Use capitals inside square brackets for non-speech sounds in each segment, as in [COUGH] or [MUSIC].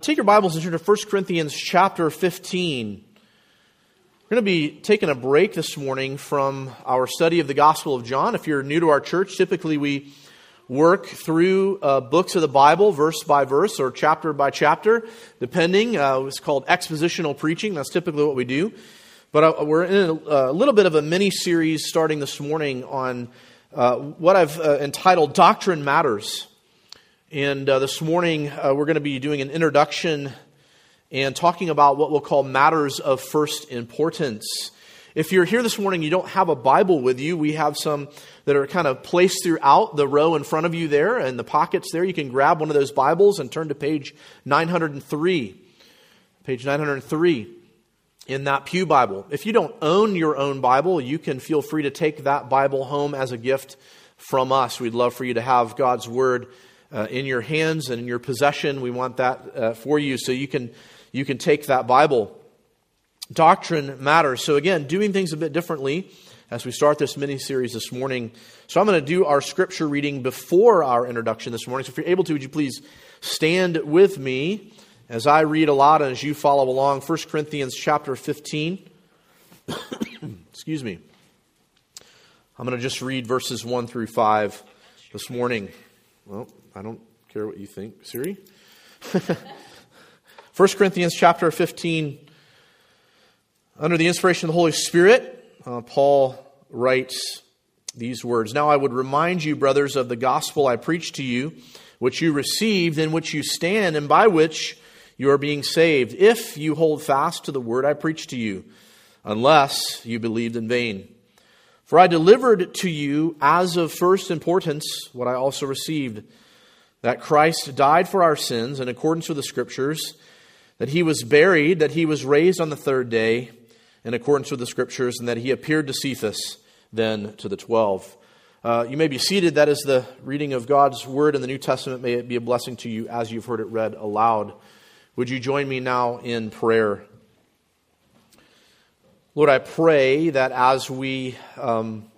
Take your Bibles and turn to 1 Corinthians chapter 15. We're going to be taking a break this morning from our study of the Gospel of John. If you're new to our church, typically we work through uh, books of the Bible, verse by verse or chapter by chapter, depending. Uh, it's called expositional preaching. That's typically what we do. But uh, we're in a, a, little bit of a mini series starting this morning on uh, what I've uh, entitled Doctrine Matters. And uh, this morning, uh, we're going to be doing an introduction and talking about what we'll call matters of first importance. If you're here this morning, you don't have a Bible with you, we have some that are kind of placed throughout the row in front of you there and the pockets there. You can grab one of those Bibles and turn to page 903. Page 903 in that Pew Bible. If you don't own your own Bible, you can feel free to take that Bible home as a gift from us. We'd love for you to have God's Word uh, in your hands and in your possession. We want that uh, for you so you can, you can take that Bible. Doctrine matters. So, again, doing things a bit differently as we start this mini series this morning. So, I'm going to do our scripture reading before our introduction this morning. So, if you're able to, would you please stand with me as I read a lot and as you follow along? 1 Corinthians chapter 15. [COUGHS] Excuse me. I'm going to just read verses 1 through 5 this morning. Well, I don't care what you think. Siri? [LAUGHS] 1 Corinthians chapter 15. Under the inspiration of the Holy Spirit, uh, Paul writes these words Now I would remind you, brothers, of the gospel I preached to you, which you received, in which you stand, and by which you are being saved, if you hold fast to the word I preached to you, unless you believed in vain. For I delivered to you as of first importance what I also received that Christ died for our sins in accordance with the Scriptures, that he was buried, that he was raised on the third day in accordance with the Scriptures, and that he appeared to Cephas, then to the twelve. Uh, you may be seated. That is the reading of God's Word in the New Testament. May it be a blessing to you as you've heard it read aloud. Would you join me now in prayer? Lord, I pray that as we um,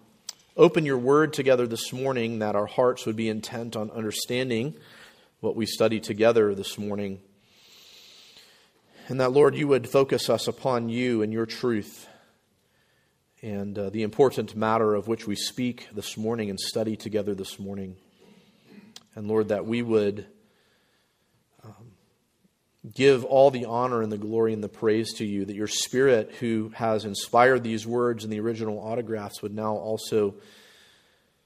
open your word together this morning, that our hearts would be intent on understanding what we study together this morning. And that, Lord, you would focus us upon you and your truth and uh, the important matter of which we speak this morning and study together this morning. And Lord, that we would give all the honor and the glory and the praise to you, that your Spirit, who has inspired these words in the original autographs, would now also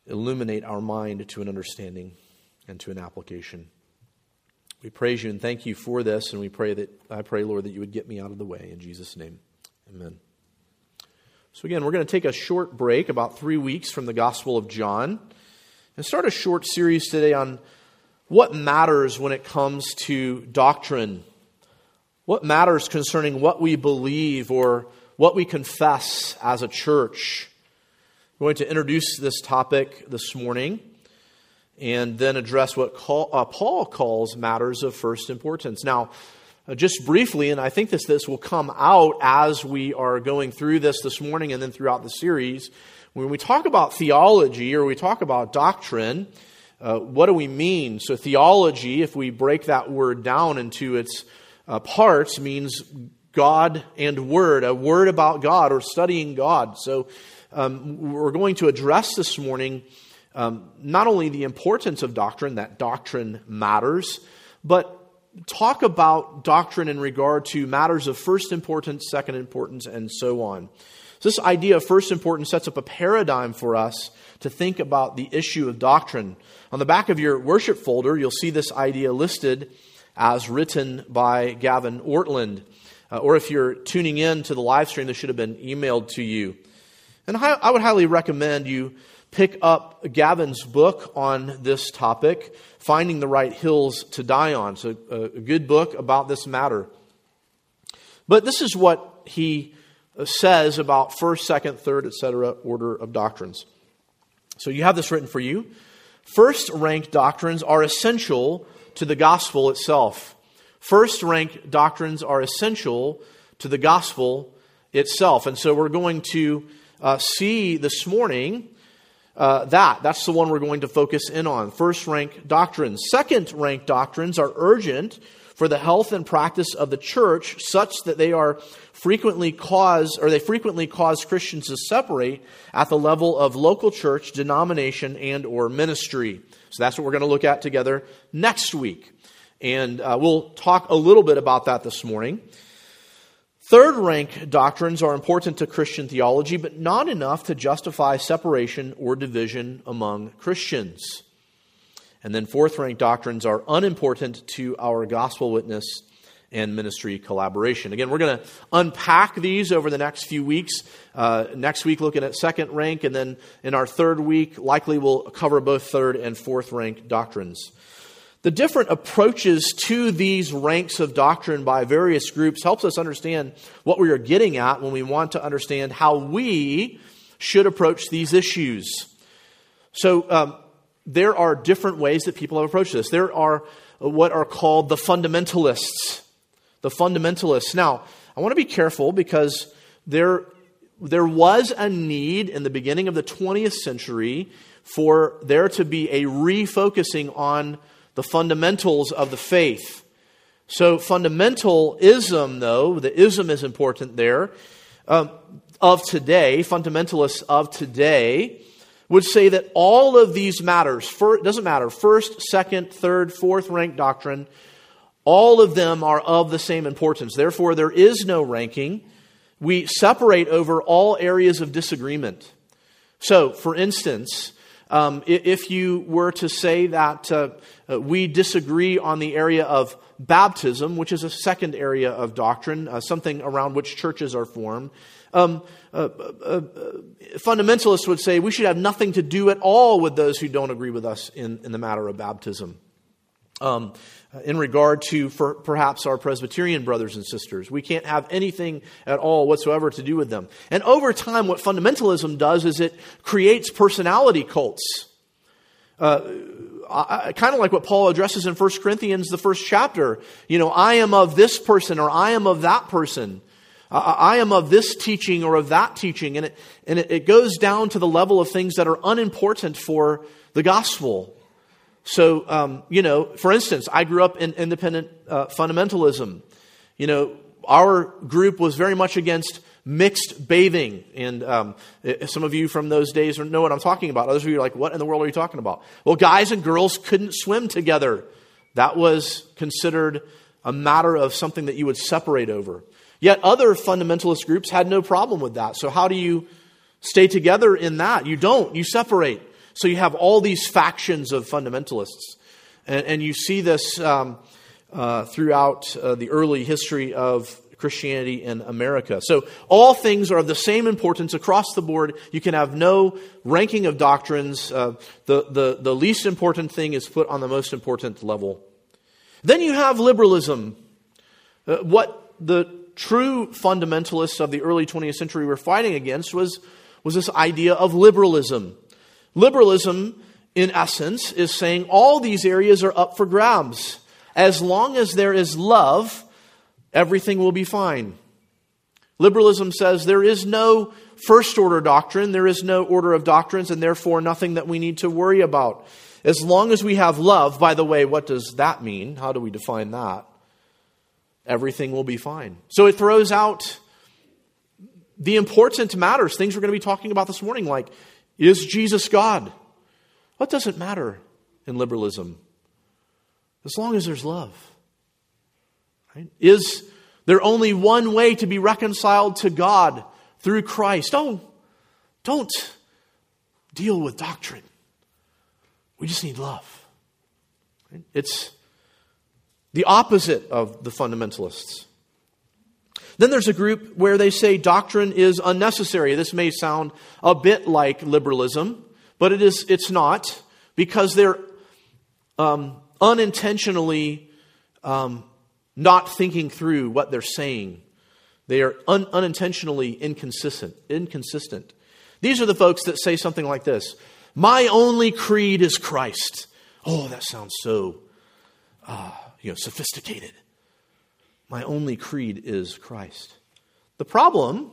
illuminate our mind to an understanding and to an application. We praise you and thank you for this, and we pray that, I pray, Lord, that you would get me out of the way. In Jesus' name, amen. So, again, we're going to take a short break, about three weeks from the Gospel of John, and start a short series today on what matters when it comes to doctrine? What matters concerning what we believe or what we confess as a church? I'm going to introduce this topic this morning and then address what uh, Paul calls matters of first importance. Now, uh, just briefly, and I think this, this will come out as we are going through this this morning and then throughout the series. When we talk about theology or we talk about doctrine, uh, what do we mean? So, theology, if we break that word down into its uh, parts, means God and Word, a word about God or studying God. So, um, we're going to address this morning um, not only the importance of doctrine, that doctrine matters, but talk about doctrine in regard to matters of first importance, second importance, and so on. So, this idea of first importance sets up a paradigm for us to think about the issue of doctrine. On the back of your worship folder, you'll see this idea listed as written by Gavin Ortlund. Uh, or if you're tuning in to the live stream, this should have been emailed to you. And I, I would highly recommend you pick up Gavin's book on this topic, Finding the Right Hills to Die On. It's a, a good book about this matter. But this is what he says about first, second, third, etc., order of doctrines. So you have this written for you. First rank doctrines are essential to the gospel itself. First rank doctrines are essential to the gospel itself. And so we're going to uh, see this morning uh, that. That's the one we're going to focus in on. First rank doctrines. Second rank doctrines are urgent for the health and practice of the church such that they are frequently cause or they frequently cause Christians to separate at the level of local church, denomination and or ministry. So that's what we're going to look at together next week. And uh, we'll talk a little bit about that this morning. Third rank doctrines are important to Christian theology, but not enough to justify separation or division among Christians. And then fourth rank doctrines are unimportant to our gospel witness and ministry collaboration. Again, we're going to unpack these over the next few weeks. Uh, next week, looking at second rank, and then in our third week, likely we'll cover both third and fourth rank doctrines. The different approaches to these ranks of doctrine by various groups helps us understand what we are getting at when we want to understand how we should approach these issues. So, um, there are different ways that people have approached this. There are what are called the fundamentalists. The fundamentalists. Now, I want to be careful because there, there was a need in the beginning of the 20th century for there to be a refocusing on the fundamentals of the faith. So, fundamentalism, though, the ism is important there, um, of today, fundamentalists of today, would say that all of these matters, doesn't matter, first, second, third, fourth rank doctrine, all of them are of the same importance. Therefore, there is no ranking. We separate over all areas of disagreement. So, for instance, um, if you were to say that uh, uh, we disagree on the area of baptism, which is a second area of doctrine, uh, something around which churches are formed, um, uh, uh, uh, fundamentalists would say we should have nothing to do at all with those who don't agree with us in, in the matter of baptism. Um, in regard to perhaps our Presbyterian brothers and sisters, we can't have anything at all whatsoever to do with them. And over time, what fundamentalism does is it creates personality cults. Uh, kind of like what Paul addresses in 1 Corinthians, the first chapter. You know, I am of this person or I am of that person. I am of this teaching or of that teaching. And, it, and it goes down to the level of things that are unimportant for the gospel. So, um, you know, for instance, I grew up in independent uh, fundamentalism. You know, our group was very much against mixed bathing. And um, some of you from those days know what I'm talking about. Others of you are like, what in the world are you talking about? Well, guys and girls couldn't swim together. That was considered a matter of something that you would separate over. Yet other fundamentalist groups had no problem with that. So, how do you stay together in that? You don't, you separate. So, you have all these factions of fundamentalists. And, and you see this um, uh, throughout uh, the early history of Christianity in America. So, all things are of the same importance across the board. You can have no ranking of doctrines. Uh, the, the, the least important thing is put on the most important level. Then you have liberalism. Uh, what the true fundamentalists of the early 20th century were fighting against was, was this idea of liberalism. Liberalism, in essence, is saying all these areas are up for grabs. As long as there is love, everything will be fine. Liberalism says there is no first order doctrine, there is no order of doctrines, and therefore nothing that we need to worry about. As long as we have love, by the way, what does that mean? How do we define that? everything will be fine. So it throws out the important matters, things we're going to be talking about this morning, like is Jesus God? What doesn't matter in liberalism? As long as there's love. Right? Is there only one way to be reconciled to God through Christ? Oh, don't deal with doctrine. We just need love. Right? It's the opposite of the fundamentalists. Then there's a group where they say doctrine is unnecessary. This may sound a bit like liberalism, but it is, it's not because they're um, unintentionally um, not thinking through what they're saying. They are un- unintentionally inconsistent. Inconsistent. These are the folks that say something like this: "My only creed is Christ." Oh, that sounds so uh, you know, sophisticated. My only creed is Christ. The problem,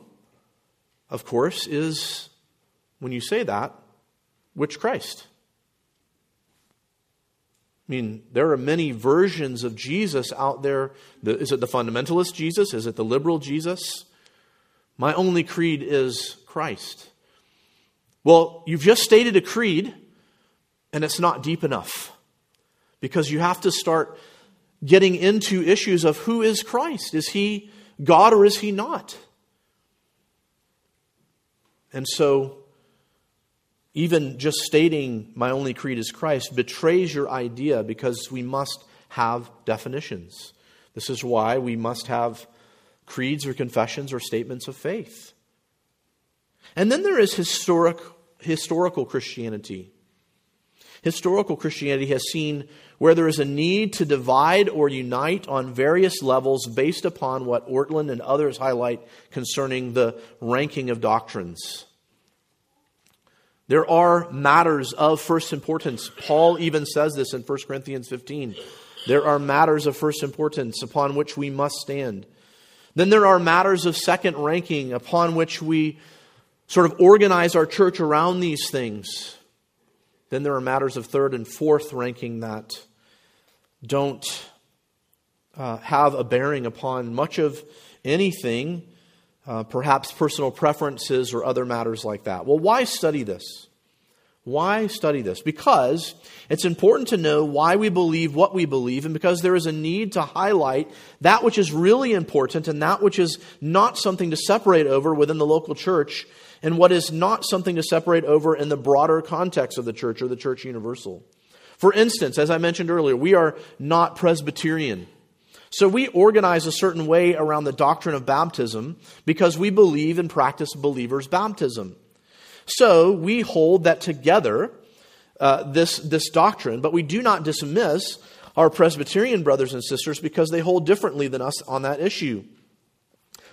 of course, is when you say that, which Christ? I mean, there are many versions of Jesus out there. Is it the fundamentalist Jesus? Is it the liberal Jesus? My only creed is Christ. Well, you've just stated a creed, and it's not deep enough because you have to start getting into issues of who is Christ? Is he God or is he not? And so, even just stating my only creed is Christ betrays your idea because we must have definitions. This is why we must have creeds or confessions or statements of faith. And then there is historic, historical Christianity. Historical Christianity has seen where there is a need to divide or unite on various levels based upon what Ortlund and others highlight concerning the ranking of doctrines. There are matters of first importance. Paul even says this in 1 Corinthians 15. There are matters of first importance upon which we must stand. Then there are matters of second ranking upon which we sort of organize our church around these things. Then there are matters of third and fourth ranking that don't uh, have a bearing upon much of anything, uh, perhaps personal preferences or other matters like that. Well, why study this? Why study this? Because it's important to know why we believe what we believe, and because there is a need to highlight that which is really important and that which is not something to separate over within the local church, and what is not something to separate over in the broader context of the church or the church universal. For instance, as I mentioned earlier, we are not Presbyterian. So we organize a certain way around the doctrine of baptism because we believe and practice believers' baptism. So we hold that together, uh, this, this doctrine, but we do not dismiss our Presbyterian brothers and sisters because they hold differently than us on that issue.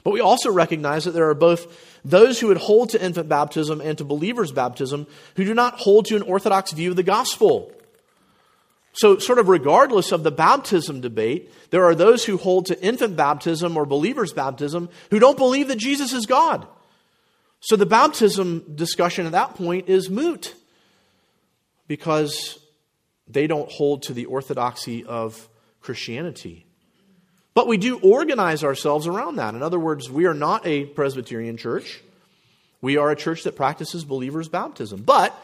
But we also recognize that there are both those who would hold to infant baptism and to believers' baptism who do not hold to an orthodox view of the gospel. So, sort of regardless of the baptism debate, there are those who hold to infant baptism or believers' baptism who don't believe that Jesus is God. So, the baptism discussion at that point is moot because they don't hold to the orthodoxy of Christianity. But we do organize ourselves around that. In other words, we are not a Presbyterian church. We are a church that practices believers' baptism. But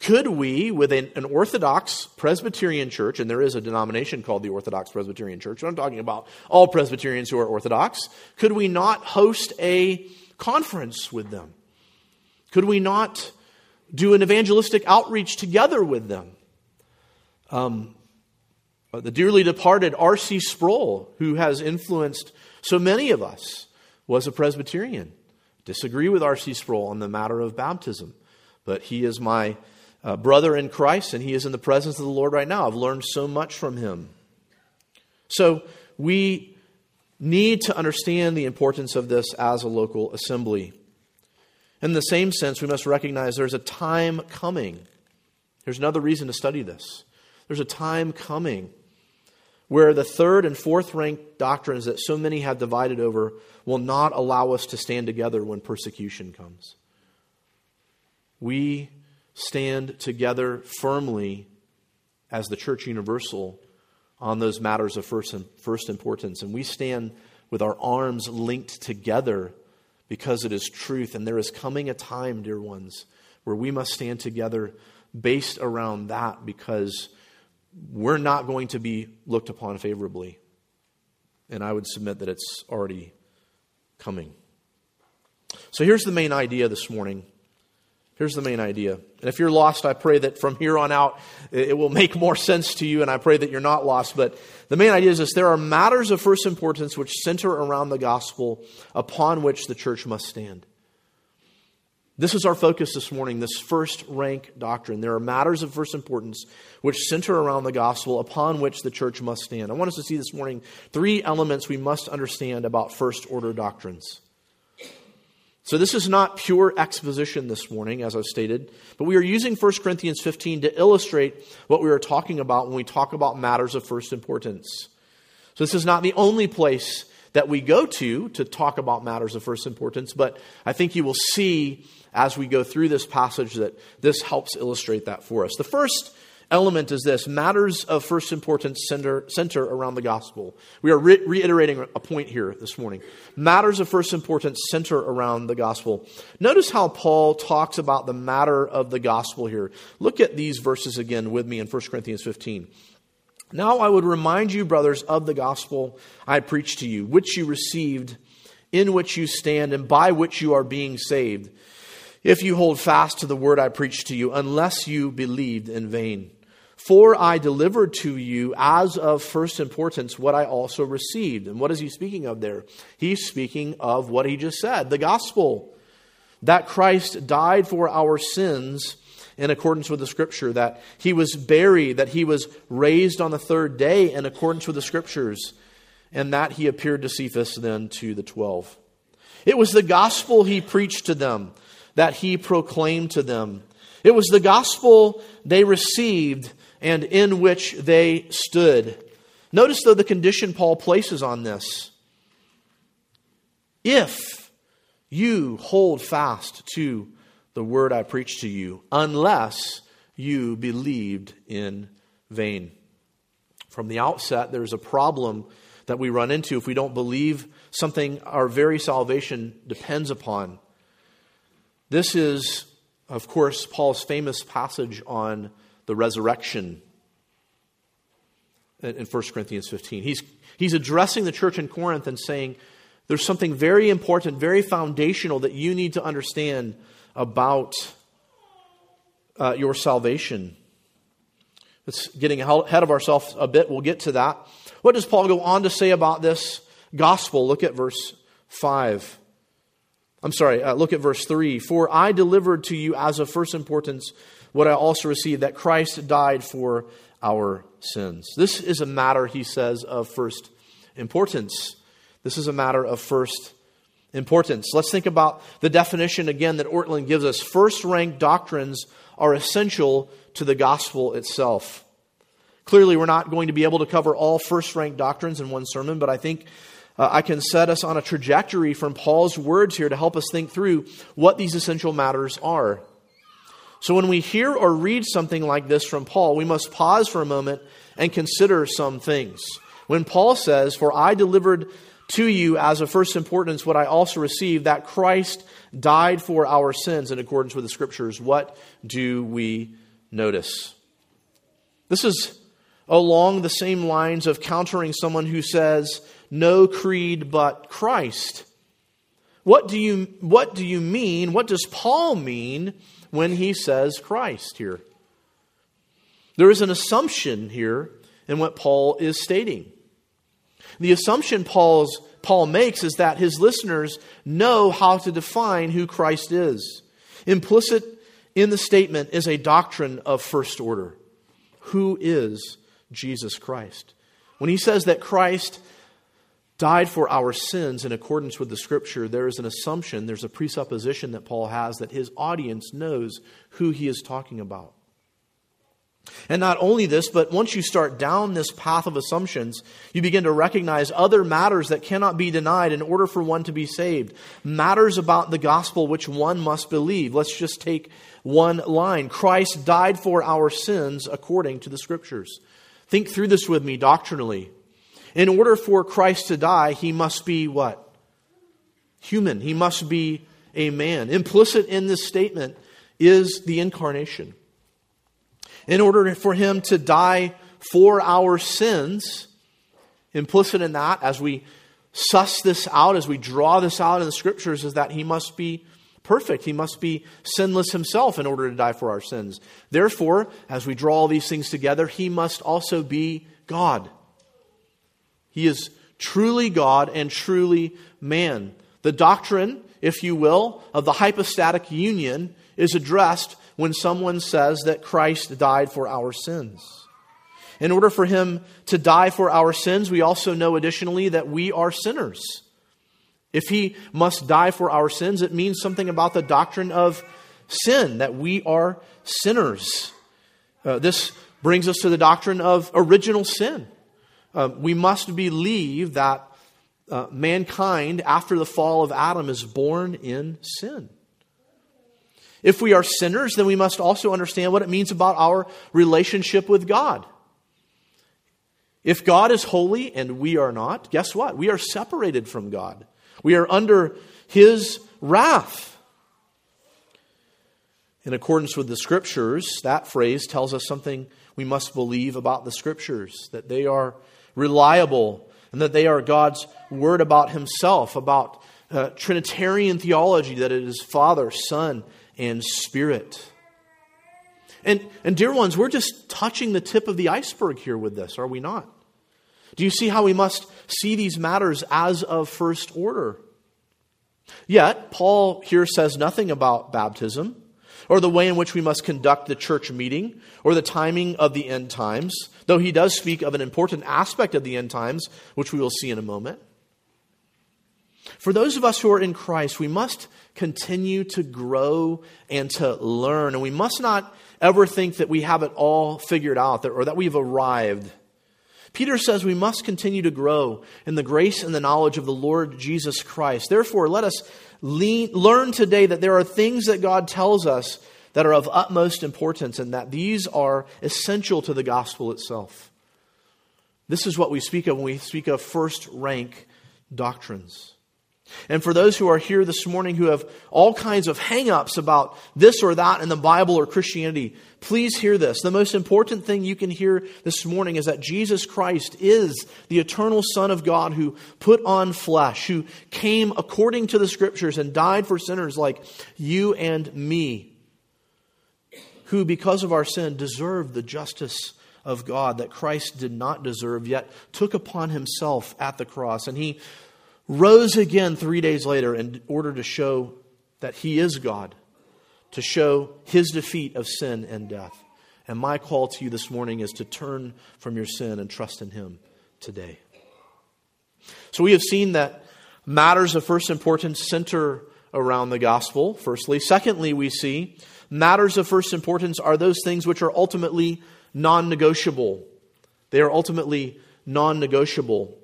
could we, with an, Orthodox Presbyterian church, and there is a denomination called the Orthodox Presbyterian Church, I'm talking about all Presbyterians who are Orthodox, could we not host a conference with them? Could we not do an evangelistic outreach together with them? Um, the dearly departed R.C. Sproul, who has influenced so many of us, was a Presbyterian. Disagree with R.C. Sproul on the matter of baptism, but he is my uh, brother in Christ, and he is in the presence of the Lord right now. I've learned so much from him. So we need to understand the importance of this as a local assembly. In the same sense, we must recognize there's a time coming. There's another reason to study this. There's a time coming where the third and fourth ranked doctrines that so many have divided over will not allow us to stand together when persecution comes. We stand together firmly as the church universal on those matters of first, first importance. And we stand with our arms linked together because it is truth. And there is coming a time, dear ones, where we must stand together based around that because we're not going to be looked upon favorably. And I would submit that it's already coming. So here's the main idea this morning Here's the main idea. And if you're lost, I pray that from here on out it will make more sense to you, and I pray that you're not lost. But the main idea is this there are matters of first importance which center around the gospel upon which the church must stand. This is our focus this morning, this first rank doctrine. There are matters of first importance which center around the gospel upon which the church must stand. I want us to see this morning three elements we must understand about first order doctrines. So, this is not pure exposition this morning, as I've stated, but we are using 1 Corinthians 15 to illustrate what we are talking about when we talk about matters of first importance. So, this is not the only place that we go to to talk about matters of first importance, but I think you will see as we go through this passage that this helps illustrate that for us. The first element is this matters of first importance center, center around the gospel. We are re- reiterating a point here this morning. Matters of first importance center around the gospel. Notice how Paul talks about the matter of the gospel here. Look at these verses again with me in 1 Corinthians 15. Now I would remind you, brothers, of the gospel I preached to you, which you received, in which you stand, and by which you are being saved, if you hold fast to the word I preached to you, unless you believed in vain. For I delivered to you as of first importance what I also received. And what is he speaking of there? He's speaking of what he just said the gospel. That Christ died for our sins in accordance with the scripture, that he was buried, that he was raised on the third day in accordance with the scriptures, and that he appeared to Cephas then to the twelve. It was the gospel he preached to them, that he proclaimed to them. It was the gospel they received and in which they stood. Notice, though, the condition Paul places on this. If you hold fast to the word I preached to you, unless you believed in vain. From the outset, there's a problem that we run into if we don't believe something our very salvation depends upon. This is, of course, Paul's famous passage on the resurrection in 1 Corinthians 15. He's, he's addressing the church in Corinth and saying, there's something very important, very foundational that you need to understand about uh, your salvation. It's getting ahead of ourselves a bit. We'll get to that. What does Paul go on to say about this gospel? Look at verse 5. I'm sorry, uh, look at verse 3. For I delivered to you as of first importance what I also received that Christ died for our sins. This is a matter, he says, of first importance. This is a matter of first importance. Let's think about the definition again that Ortlund gives us. First rank doctrines are essential to the gospel itself. Clearly, we're not going to be able to cover all first rank doctrines in one sermon, but I think uh, I can set us on a trajectory from Paul's words here to help us think through what these essential matters are. So when we hear or read something like this from Paul, we must pause for a moment and consider some things. When Paul says, For I delivered to you as of first importance what I also received, that Christ died for our sins in accordance with the Scriptures, what do we notice? This is along the same lines of countering someone who says, No creed but Christ. What do you, what do you mean? What does Paul mean when he says Christ here. There is an assumption here in what Paul is stating. The assumption Paul's, Paul makes is that his listeners know how to define who Christ is. Implicit in the statement is a doctrine of first order. Who is Jesus Christ? When he says that Christ died for our sins in accordance with the scripture, there is an assumption, there's a presupposition that Paul has that his audience knows who he is talking about. And not only this, but once you start down this path of assumptions, you begin to recognize other matters that cannot be denied in order for one to be saved. Matters about the gospel which one must believe. Let's just take one line Christ died for our sins according to the scriptures. Think through this with me doctrinally. In order for Christ to die, he must be what? Human. He must be a man. Implicit in this statement is the incarnation. In order for him to die for our sins, implicit in that, as we suss this out, as we draw this out in the scriptures, is that he must be perfect. He must be sinless himself in order to die for our sins. Therefore, as we draw all these things together, he must also be God. He is truly God and truly man. The doctrine, if you will, of the hypostatic union is addressed when someone says that Christ died for our sins. In order for him to die for our sins, we also know additionally that we are sinners. If he must die for our sins, it means something about the doctrine of sin, that we are sinners. Uh, this brings us to the doctrine of original sin. Uh, we must believe that uh, mankind, after the fall of Adam, is born in sin. If we are sinners, then we must also understand what it means about our relationship with God. If God is holy and we are not, guess what? We are separated from God. We are under his wrath. In accordance with the scriptures, that phrase tells us something we must believe about the scriptures that they are reliable and that they are God's word about himself, about uh, Trinitarian theology, that it is Father, Son, and Spirit. And, and, dear ones, we're just touching the tip of the iceberg here with this, are we not? Do you see how we must see these matters as of first order? Yet, Paul here says nothing about baptism, or the way in which we must conduct the church meeting, or the timing of the end times, though he does speak of an important aspect of the end times, which we will see in a moment. For those of us who are in Christ, we must continue to grow and to learn. And we must not ever think that we have it all figured out or that we've arrived. Peter says we must continue to grow in the grace and the knowledge of the Lord Jesus Christ. Therefore, let us lean, learn today that there are things that God tells us that are of utmost importance and that these are essential to the gospel itself. This is what we speak of when we speak of first rank doctrines. And for those who are here this morning who have all kinds of hang ups about this or that in the Bible or Christianity, please hear this. The most important thing you can hear this morning is that Jesus Christ is the eternal Son of God who put on flesh, who came according to the Scriptures and died for sinners like you and me, who, because of our sin, deserved the justice of God that Christ did not deserve, yet took upon himself at the cross. And he rose again three days later in order to show that he is God, to show his defeat of sin and death. And my call to you this morning is to turn from your sin and trust in him today. So we have seen that matters of first importance center around the gospel, firstly. Secondly, we see matters of first importance are those things which are ultimately non negotiable. They are ultimately non negotiable.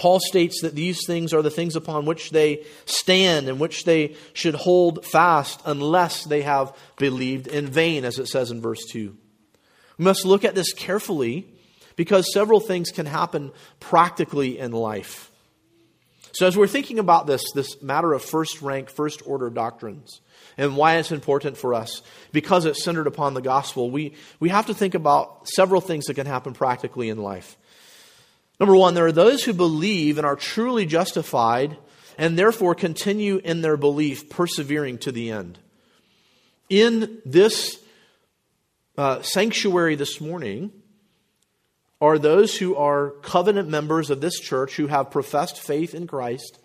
Paul states that these things are the things upon which they stand and which they should hold fast unless they have believed in vain, as it says in verse 2. We must look at this carefully because several things can happen practically in life. So, as we're thinking about this, this matter of first rank, first order doctrines, and why it's important for us, because it's centered upon the gospel, we, we have to think about several things that can happen practically in life. Number one, there are those who believe and are truly justified and therefore continue in their belief, persevering to the end. In this uh, sanctuary this morning are those who are covenant members of this church who have professed faith in Christ,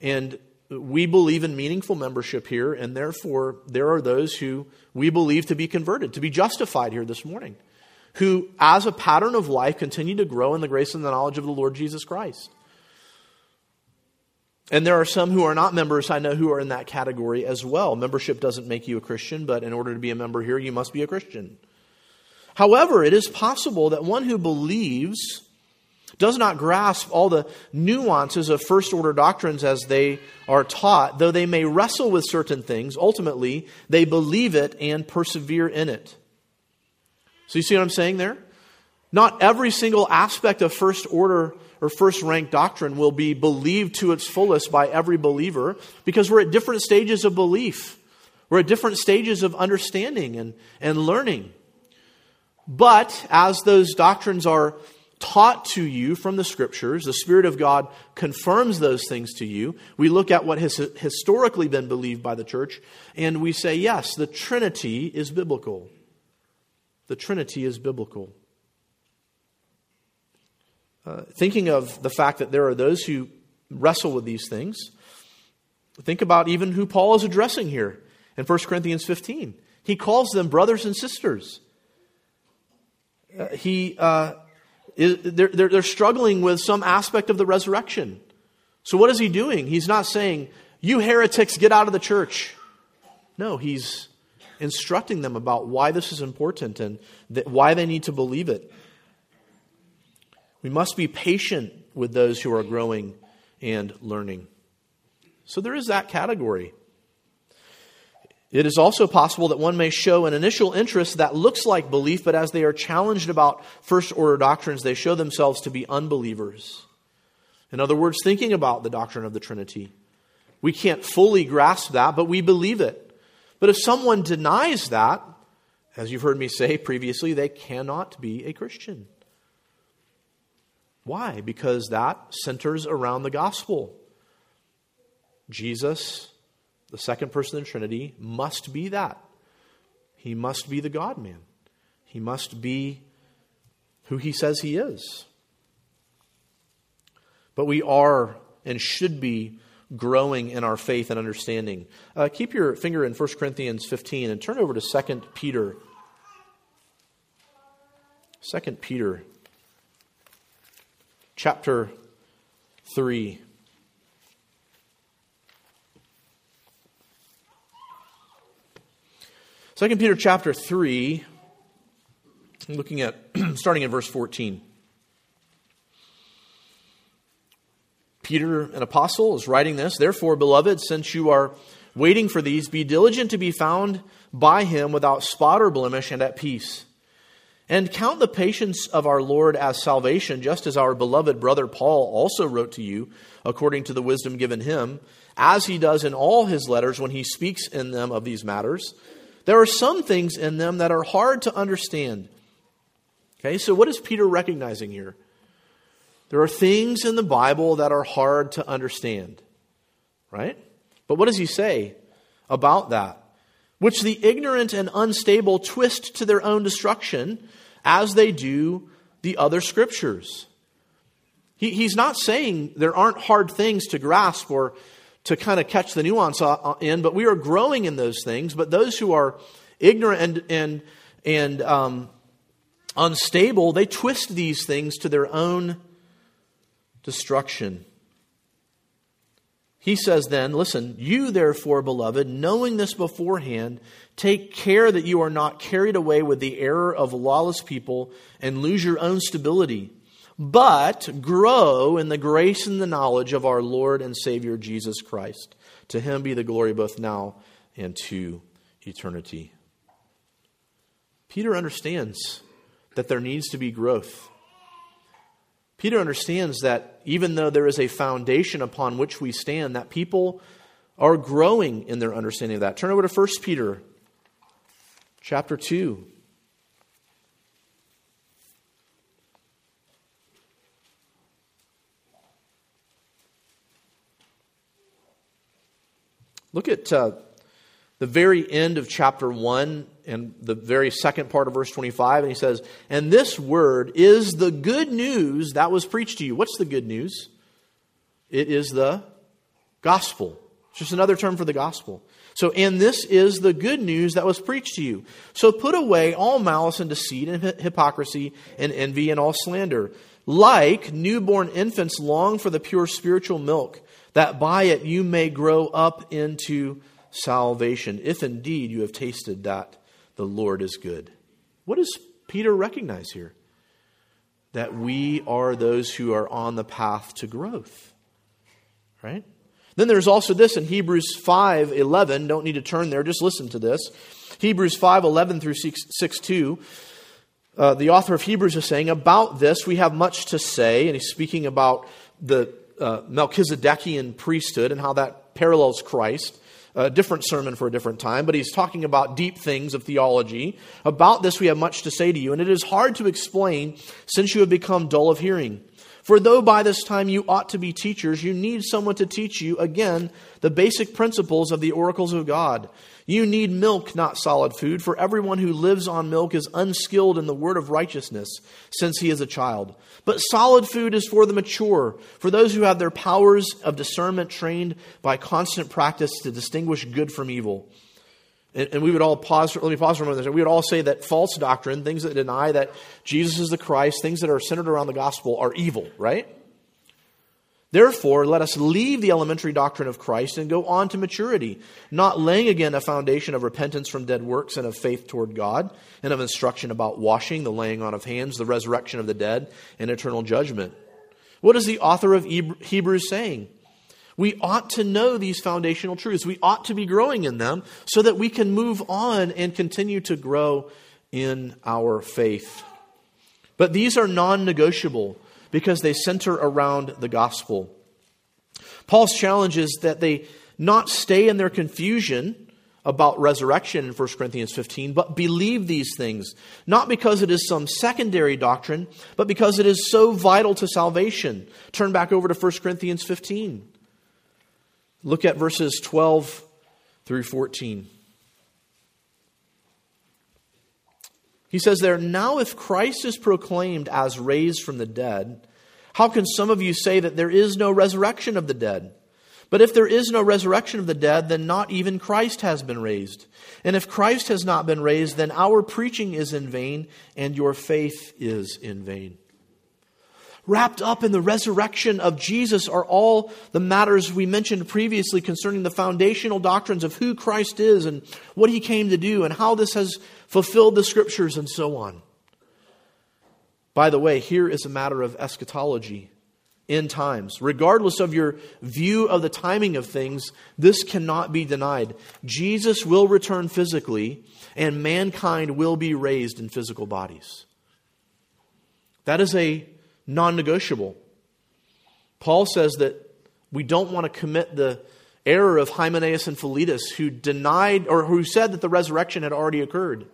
and we believe in meaningful membership here, and therefore there are those who we believe to be converted, to be justified here this morning who, as a pattern of life, continue to grow in the grace and the knowledge of the Lord Jesus Christ. And there are some who are not members, I know, who are in that category as well. Membership doesn't make you a Christian, but in order to be a member here, you must be a Christian. However, it is possible that one who believes does not grasp all the nuances of first order doctrines as they are taught, though they may wrestle with certain things, ultimately, they believe it and persevere in it. So you see what I'm saying there? Not every single aspect of first order or first rank doctrine will be believed to its fullest by every believer because we're at different stages of belief. We're at different stages of understanding and, and learning. But as those doctrines are taught to you from the scriptures, the Spirit of God confirms those things to you. We look at what has historically been believed by the church, and we say, yes, the Trinity is biblical the Trinity is biblical. Uh, thinking of the fact that there are those who wrestle with these things, think about even who Paul is addressing here in 1 Corinthians 15. He calls them brothers and sisters. Uh, he, uh, is, they're, they're, they're struggling with some aspect of the resurrection. So, what is he doing? He's not saying, You heretics, get out of the church. No, he's instructing them about why this is important and why they need to believe it. We must be patient with those who are growing and learning. So there is that category. It is also possible that one may show an initial interest that looks like belief, but as they are challenged about first order doctrines, they show themselves to be unbelievers. In other words, thinking about the doctrine of the Trinity. We can't fully grasp that, but we believe it. But if someone denies that, as you've heard me say previously, they cannot be a Christian. Why? Because that centers around the gospel. Jesus, the second person of the Trinity, must be that. He must be the God man. He must be who he says he is. But we are and should be growing in our faith and understanding. Uh, keep your finger in 1 Corinthians 15 and turn over to 2 Peter. 2 Peter chapter 3. Second Peter chapter 3, looking at [CLEARS THROAT] starting in verse 14. Peter, an apostle, is writing this. Therefore, beloved, since you are waiting for these, be diligent to be found by him without spot or blemish and at peace. And count the patience of our Lord as salvation, just as our beloved brother Paul also wrote to you, according to the wisdom given him, as he does in all his letters when he speaks in them of these matters. There are some things in them that are hard to understand. Okay, so what is Peter recognizing here? There are things in the Bible that are hard to understand, right? But what does he say about that? Which the ignorant and unstable twist to their own destruction, as they do the other scriptures. He, he's not saying there aren't hard things to grasp or to kind of catch the nuance in, but we are growing in those things. But those who are ignorant and, and, and um, unstable, they twist these things to their own destruction. He says then, listen, you therefore, beloved, knowing this beforehand, take care that you are not carried away with the error of lawless people and lose your own stability, but grow in the grace and the knowledge of our Lord and Savior Jesus Christ. To him be the glory both now and to eternity. Peter understands that there needs to be growth. Peter understands that even though there is a foundation upon which we stand, that people are growing in their understanding of that. Turn over to 1 Peter chapter 2. Look at uh, the very end of chapter 1 and the very second part of verse 25, and he says, And this word is the good news that was preached to you. What's the good news? It is the gospel. It's just another term for the gospel. So, and this is the good news that was preached to you. So put away all malice and deceit and hypocrisy and envy and all slander. Like newborn infants long for the pure spiritual milk, that by it you may grow up into salvation, if indeed you have tasted that the Lord is good. What does Peter recognize here? That we are those who are on the path to growth. Right? Then there's also this in Hebrews 5:11, don't need to turn there, just listen to this. Hebrews 5:11 through 6, 6 2. Uh, the author of Hebrews is saying, About this we have much to say, and he's speaking about the uh, Melchizedekian priesthood and how that parallels Christ a different sermon for a different time, but he's talking about deep things of theology. About this, we have much to say to you, and it is hard to explain since you have become dull of hearing. For though by this time you ought to be teachers, you need someone to teach you, again, the basic principles of the oracles of God. You need milk, not solid food, for everyone who lives on milk is unskilled in the word of righteousness, since he is a child. But solid food is for the mature, for those who have their powers of discernment trained by constant practice to distinguish good from evil. And, and we would all pause, let me pause for a moment. We would all say that false doctrine, things that deny that Jesus is the Christ, things that are centered around the gospel are evil, right? Therefore, let us leave the elementary doctrine of Christ and go on to maturity, not laying again a foundation of repentance from dead works and of faith toward God, and of instruction about washing, the laying on of hands, the resurrection of the dead, and eternal judgment. What is the author of Hebrews saying? We ought to know these foundational truths. We ought to be growing in them so that we can move on and continue to grow in our faith. But these are non negotiable because they center around the gospel. Paul's challenge is that they not stay in their confusion about resurrection in 1 Corinthians 15, but believe these things, not because it is some secondary doctrine, but because it is so vital to salvation. Turn back over to 1 Corinthians 15. Look at verses 12 through 14. He says there, Now if Christ is proclaimed as raised from the dead, how can some of you say that there is no resurrection of the dead? But if there is no resurrection of the dead, then not even Christ has been raised. And if Christ has not been raised, then our preaching is in vain, and your faith is in vain. Wrapped up in the resurrection of Jesus are all the matters we mentioned previously concerning the foundational doctrines of who Christ is and what he came to do and how this has fulfilled the scriptures and so on. By the way, here is a matter of eschatology, end times. Regardless of your view of the timing of things, this cannot be denied. Jesus will return physically, and mankind will be raised in physical bodies. That is a non negotiable. Paul says that we don't want to commit the error of Hymenaeus and Philetus, who denied or who said that the resurrection had already occurred.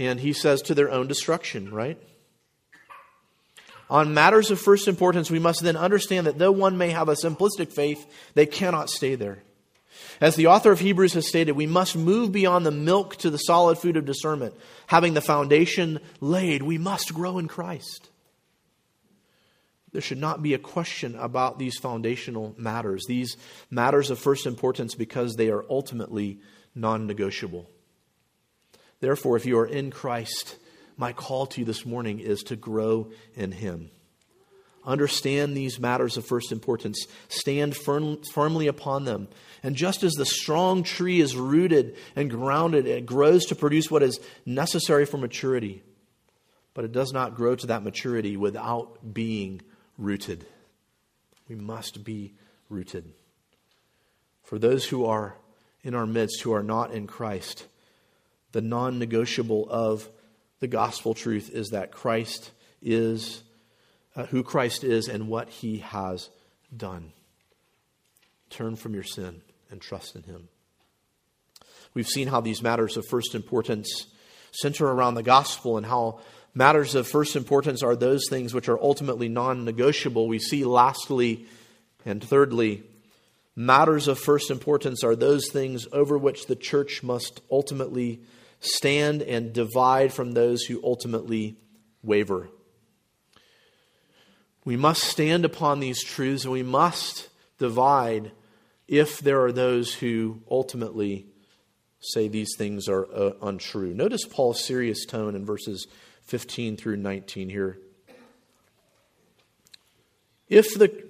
And he says to their own destruction, right? On matters of first importance, we must then understand that though one may have a simplistic faith, they cannot stay there. As the author of Hebrews has stated, we must move beyond the milk to the solid food of discernment. Having the foundation laid, we must grow in Christ. There should not be a question about these foundational matters, these matters of first importance, because they are ultimately non negotiable. Therefore, if you are in Christ, my call to you this morning is to grow in Him. Understand these matters of first importance. Stand firm, firmly upon them. And just as the strong tree is rooted and grounded, it grows to produce what is necessary for maturity. But it does not grow to that maturity without being rooted. We must be rooted. For those who are in our midst who are not in Christ, the non negotiable of the gospel truth is that Christ is uh, who Christ is and what he has done. Turn from your sin and trust in him. We've seen how these matters of first importance center around the gospel and how matters of first importance are those things which are ultimately non negotiable. We see, lastly and thirdly, matters of first importance are those things over which the church must ultimately stand and divide from those who ultimately waver. We must stand upon these truths and we must divide if there are those who ultimately say these things are uh, untrue. Notice Paul's serious tone in verses 15 through 19 here. If the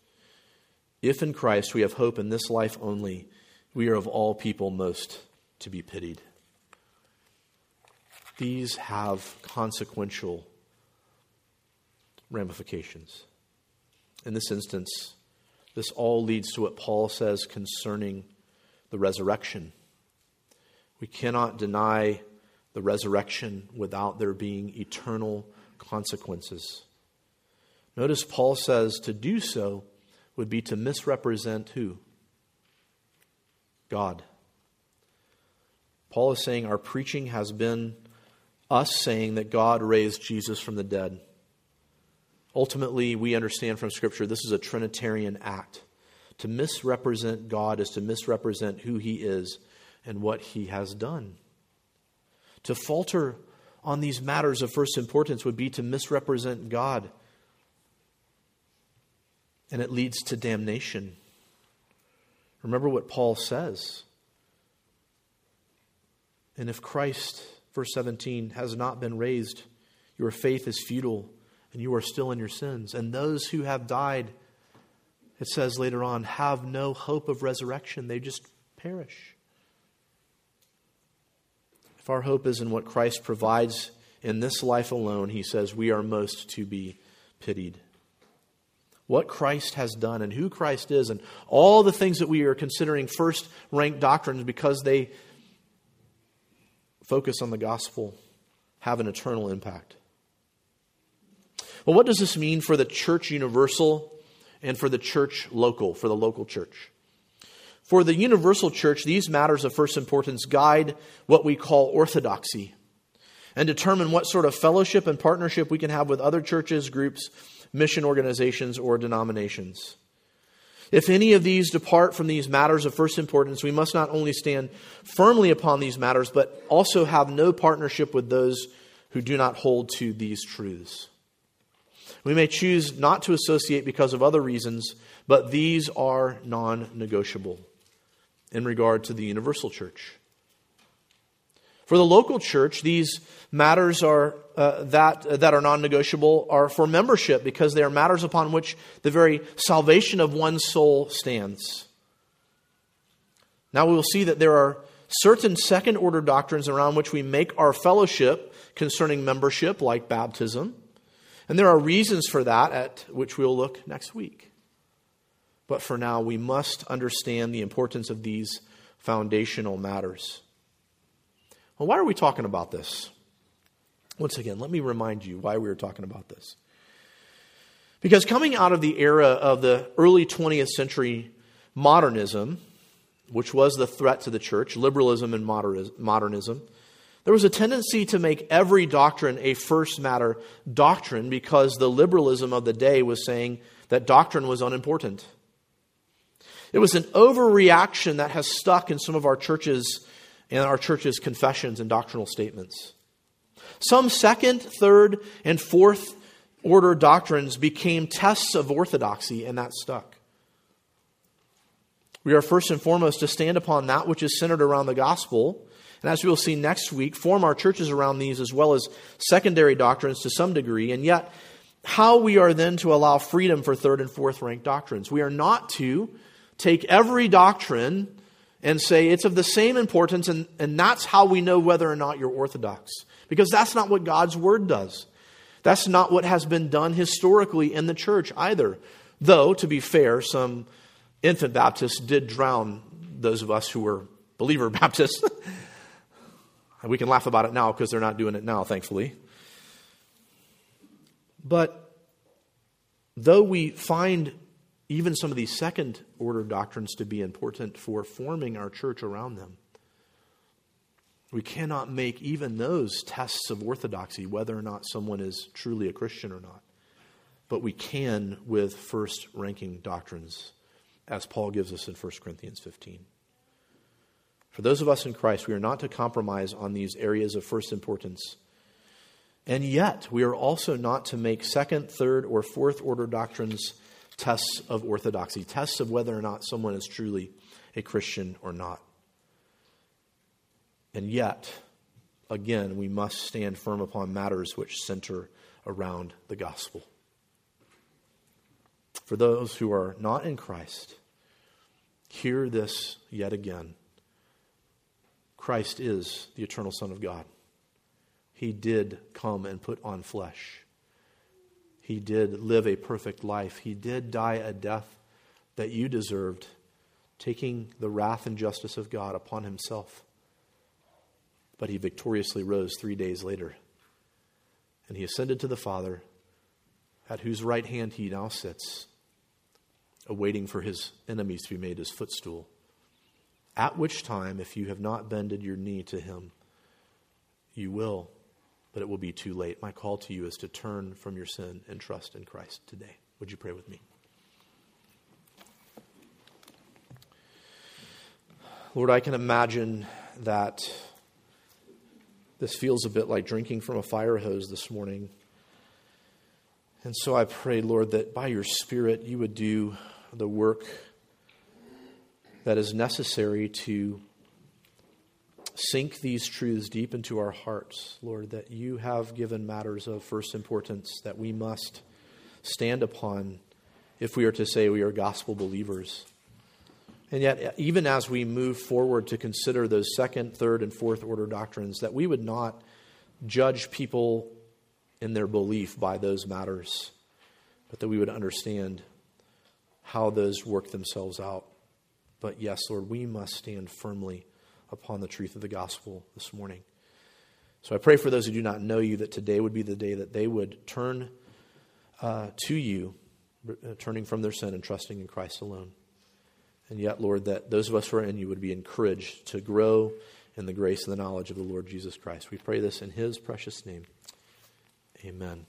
If in Christ we have hope in this life only, we are of all people most to be pitied. These have consequential ramifications. In this instance, this all leads to what Paul says concerning the resurrection. We cannot deny the resurrection without there being eternal consequences. Notice Paul says to do so would be to misrepresent who? God. Paul is saying our preaching has been us saying that God raised Jesus from the dead. Ultimately, we understand from Scripture this is a Trinitarian act. To misrepresent God is to misrepresent who He is and what He has done. To falter on these matters of first importance would be to misrepresent God. And it leads to damnation. Remember what Paul says. And if Christ, verse 17, has not been raised, your faith is futile and you are still in your sins. And those who have died, it says later on, have no hope of resurrection. They just perish. If our hope is in what Christ provides in this life alone, he says we are most to be pitied. What Christ has done and who Christ is, and all the things that we are considering first rank doctrines because they focus on the gospel, have an eternal impact. Well, what does this mean for the church universal and for the church local, for the local church? For the universal church, these matters of first importance guide what we call orthodoxy and determine what sort of fellowship and partnership we can have with other churches, groups, mission organizations, or denominations. If any of these depart from these matters of first importance, we must not only stand firmly upon these matters, but also have no partnership with those who do not hold to these truths. We may choose not to associate because of other reasons, but these are non negotiable in regard to the universal church. For the local church, these matters are uh, that uh, that are non-negotiable are for membership because they are matters upon which the very salvation of one's soul stands. Now we will see that there are certain second order doctrines around which we make our fellowship concerning membership, like baptism. And there are reasons for that, at which we'll look next week. But for now, we must understand the importance of these foundational matters. Well, why are we talking about this? Once again, let me remind you why we are talking about this. Because coming out of the era of the early 20th century modernism, which was the threat to the church, liberalism and modernism, there was a tendency to make every doctrine a first matter doctrine because the liberalism of the day was saying that doctrine was unimportant. It was an overreaction that has stuck in some of our churches and our churches' confessions and doctrinal statements. Some second, third, and fourth order doctrines became tests of orthodoxy, and that stuck. We are first and foremost to stand upon that which is centered around the gospel and as we will see next week, form our churches around these as well as secondary doctrines to some degree, and yet how we are then to allow freedom for third and fourth ranked doctrines. We are not to take every doctrine and say it's of the same importance, and, and that's how we know whether or not you're orthodox. Because that's not what God's Word does. That's not what has been done historically in the church either. Though, to be fair, some infant Baptists did drown those of us who were believer [LAUGHS] Baptists. We can laugh about it now because they're not doing it now, thankfully. But though we find even some of these second order doctrines to be important for forming our church around them, we cannot make even those tests of orthodoxy, whether or not someone is truly a Christian or not. But we can with first ranking doctrines, as Paul gives us in 1 Corinthians 15. For those of us in Christ, we are not to compromise on these areas of first importance. And yet, we are also not to make second, third, or fourth order doctrines tests of orthodoxy, tests of whether or not someone is truly a Christian or not. And yet, again, we must stand firm upon matters which center around the gospel. For those who are not in Christ, hear this yet again. Christ is the eternal Son of God. He did come and put on flesh. He did live a perfect life. He did die a death that you deserved, taking the wrath and justice of God upon himself. But he victoriously rose three days later. And he ascended to the Father, at whose right hand he now sits, awaiting for his enemies to be made his footstool. At which time, if you have not bended your knee to him, you will, but it will be too late. My call to you is to turn from your sin and trust in Christ today. Would you pray with me? Lord, I can imagine that this feels a bit like drinking from a fire hose this morning. And so I pray, Lord, that by your Spirit you would do the work that is necessary to sink these truths deep into our hearts, Lord, that you have given matters of first importance that we must stand upon if we are to say we are gospel believers. And yet, even as we move forward to consider those second, third, and fourth order doctrines, that we would not judge people in their belief by those matters, but that we would understand how those work themselves out. But yes, Lord, we must stand firmly upon the truth of the gospel this morning. So I pray for those who do not know you that today would be the day that they would turn uh, to you, uh, turning from their sin and trusting in Christ alone. And yet, Lord, that those of us who are in you would be encouraged to grow in the grace and the knowledge of the Lord Jesus Christ. We pray this in his precious name. Amen.